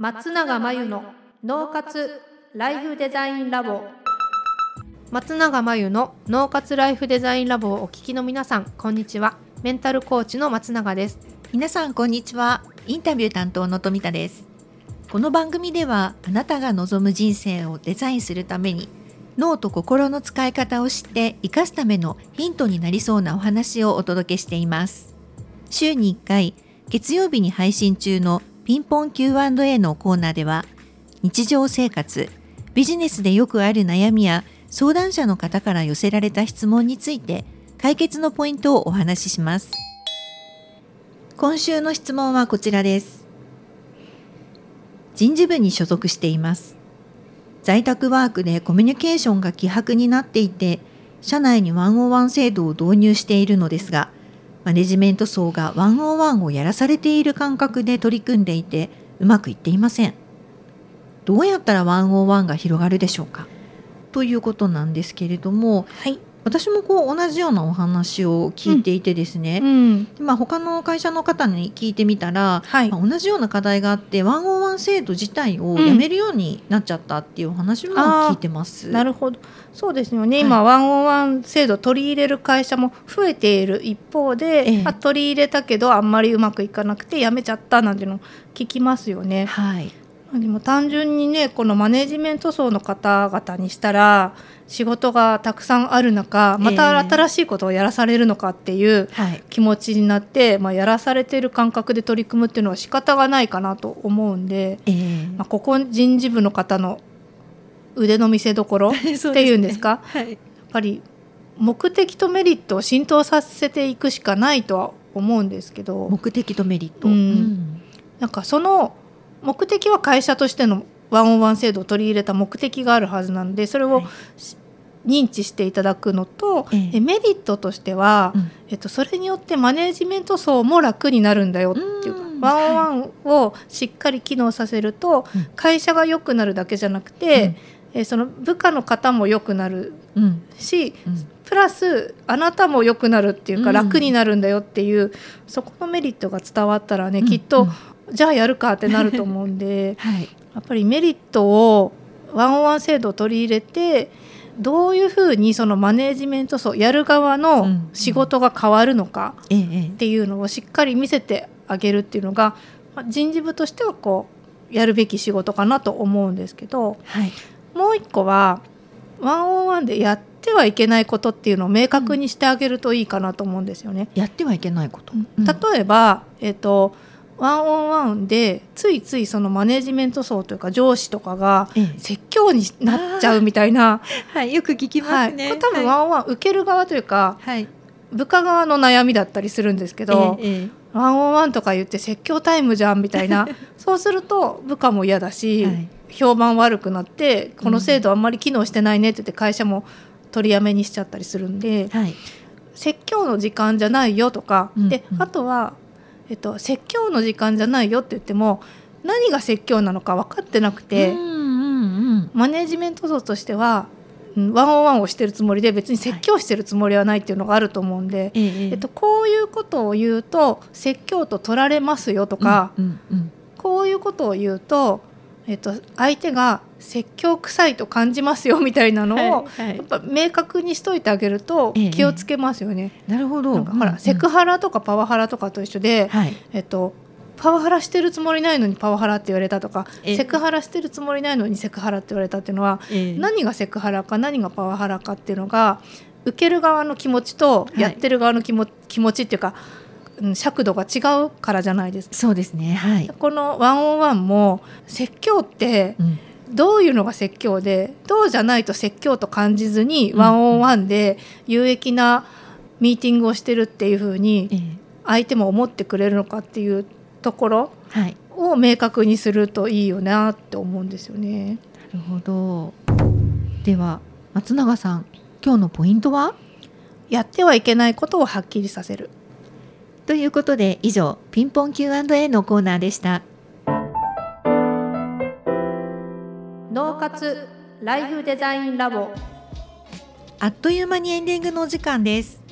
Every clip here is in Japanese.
松永真由の脳活ライフデザインラボ。松永真由の脳活ライフデザインラボをお聞きの皆さんこんにちは。メンタルコーチの松永です。皆さんこんにちは。インタビュー担当の富田です。この番組ではあなたが望む人生をデザインするために脳と心の使い方を知って生かすためのヒントになりそうなお話をお届けしています。週に1回月曜日に配信中のピンポン Q&A のコーナーでは日常生活ビジネスでよくある悩みや相談者の方から寄せられた質問について解決のポイントをお話しします。今週の質問はこちらです。人事部に所属しています。在宅ワークでコミュニケーションが希薄になっていて社内にワンオンワン制度を導入しているのですがマネジメント層がワンオンワンをやらされている感覚で取り組んでいてうまくいっていません。どうやったらワンオンワンが広がるでしょうか？ということなんですけれども、はい、私もこう同じようなお話を聞いていてですね、うん、まあ、他の会社の方に聞いてみたら、はい。まあ同じような課題があってワンオンワン制度自体をやめるようになっちゃったっていうお話も聞いてます。なるほど。そうですよね、はい。今ワンオンワン制度取り入れる会社も増えている一方で、ええ。あ取り入れたけどあんまりうまくいかなくてやめちゃったなんていうの聞きますよね。はい、でも単純にねこのマネジメント層の方々にしたら仕事がたくさんある中またええ新しいことをやらされるのかっていうはい、気持ちになって、まあ、やらされてる感覚で取り組むっていうのは仕方がないかなと思うんで、えーまあ、ここ人事部の方の腕の見せ所 っていうんですか？ねはい、やっぱり目的とメリットを浸透させていくしかないとは思うんですけど。目的とメリット。うん。なんかその目的は会社としてのワンオンワン制度を取り入れた目的があるはずなのでそれをはい。し認知していただくのと、ええ。えメリットとしては、うん。えっと、それによってマネジメント層も楽になるんだよっていうかうん。ワンオンワンをしっかり機能させると、うん。会社が良くなるだけじゃなくて、えその部下の方も良くなるうん。しうん。プラスあなたも良くなるっていうか、うん。楽になるんだよっていうそこのメリットが伝わったらね、うん。きっと、うんじゃあやるかってなると思うんで はい、やっぱりメリットをワンオンワン制度を取り入れてどういうふうにそのマネージメント層やる側のうん仕事が変わるのかっていうのをしっかり見せてあげるっていうのがまあ人事部としてはこうやるべき仕事かなと思うんですけどーはい、もう一個はワンオンワンでやってはいけないことっていうのを明確にしてあげるといいかなと思うんですよね。やってはいけないこと。うん例えば、えっとワンオンワンでついついそのマネジメント層というか上司とかがええ。説教になっちゃうみたいな、はい、よく聞きはい、ますね。これ多分ワンオンワン受ける側というかはい、部下側の悩みだったりするんですけど、えーえワンオンワンとか言って説教タイムじゃんみたいな。そうすると部下も嫌だし、はい。評判悪くなってこの制度あんまり機能してないねって言って会社も取りやめにしちゃったりするんで、ーはい、説教の時間じゃないよとか、うんでうん。あとは、えっと、説教の時間じゃないよって言っても何が説教なのか分かってなくて、うんうんうん、マネジメント層としてはうんワンオンワンをしてるつもりで別に説教してるつもりはないっていうのがあると思うんで、えーえーえっと、こういうことを言うと説教と取られますよとか、うんうんうん。こういうことを言うと、えっと、相手が説教臭いと感じますよみたいなのを、はいはいやっぱ明確にしといてあげるとええ気をつけますよね。なるほど。なんかほら、うんセクハラとかパワハラとかと一緒で、はい。えっとパワハラしてるつもりないのにパワハラって言われたとかええセクハラしてるつもりないのにセクハラって言われたっていうのは、えー何がセクハラか何がパワハラかっていうのが受ける側の気持ちとはいやってる側の気も、気持ちっていうか、うん、尺度が違うからじゃないですか。そうですね。はい。このワンオンワンも説教ってうんどういうのが説教でどうじゃないと説教と感じずにうんワンオンワンで有益なミーティングをしてるっていう風えにー相手も思ってくれるのかっていうところはい。を明確にするといいよなって思うんですよね。なるほど。では松永さん、今日のポイントは？やってはいけないことをはっきりさせる。ということで以上ピンポン Q&A のコーナーでした。脳活ライフデザインラボあっという間にエンディングのお時間です。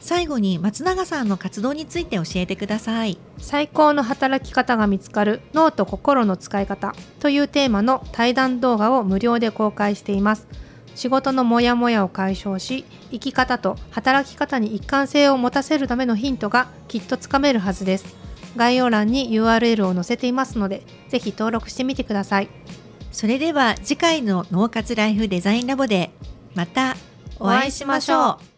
最後に松永さんの活動について教えてください最高の働き方が見つかる脳と心の使い方というテーマの対談動画を無料で公開しています仕事のモヤモヤを解消し生き方と働き方に一貫性を持たせるためのヒントがきっとつかめるはずです。概要欄に URL を載せていますので是非登録してみてください。それでは次回の脳活ライフデザインラボでまたお会いしましょう。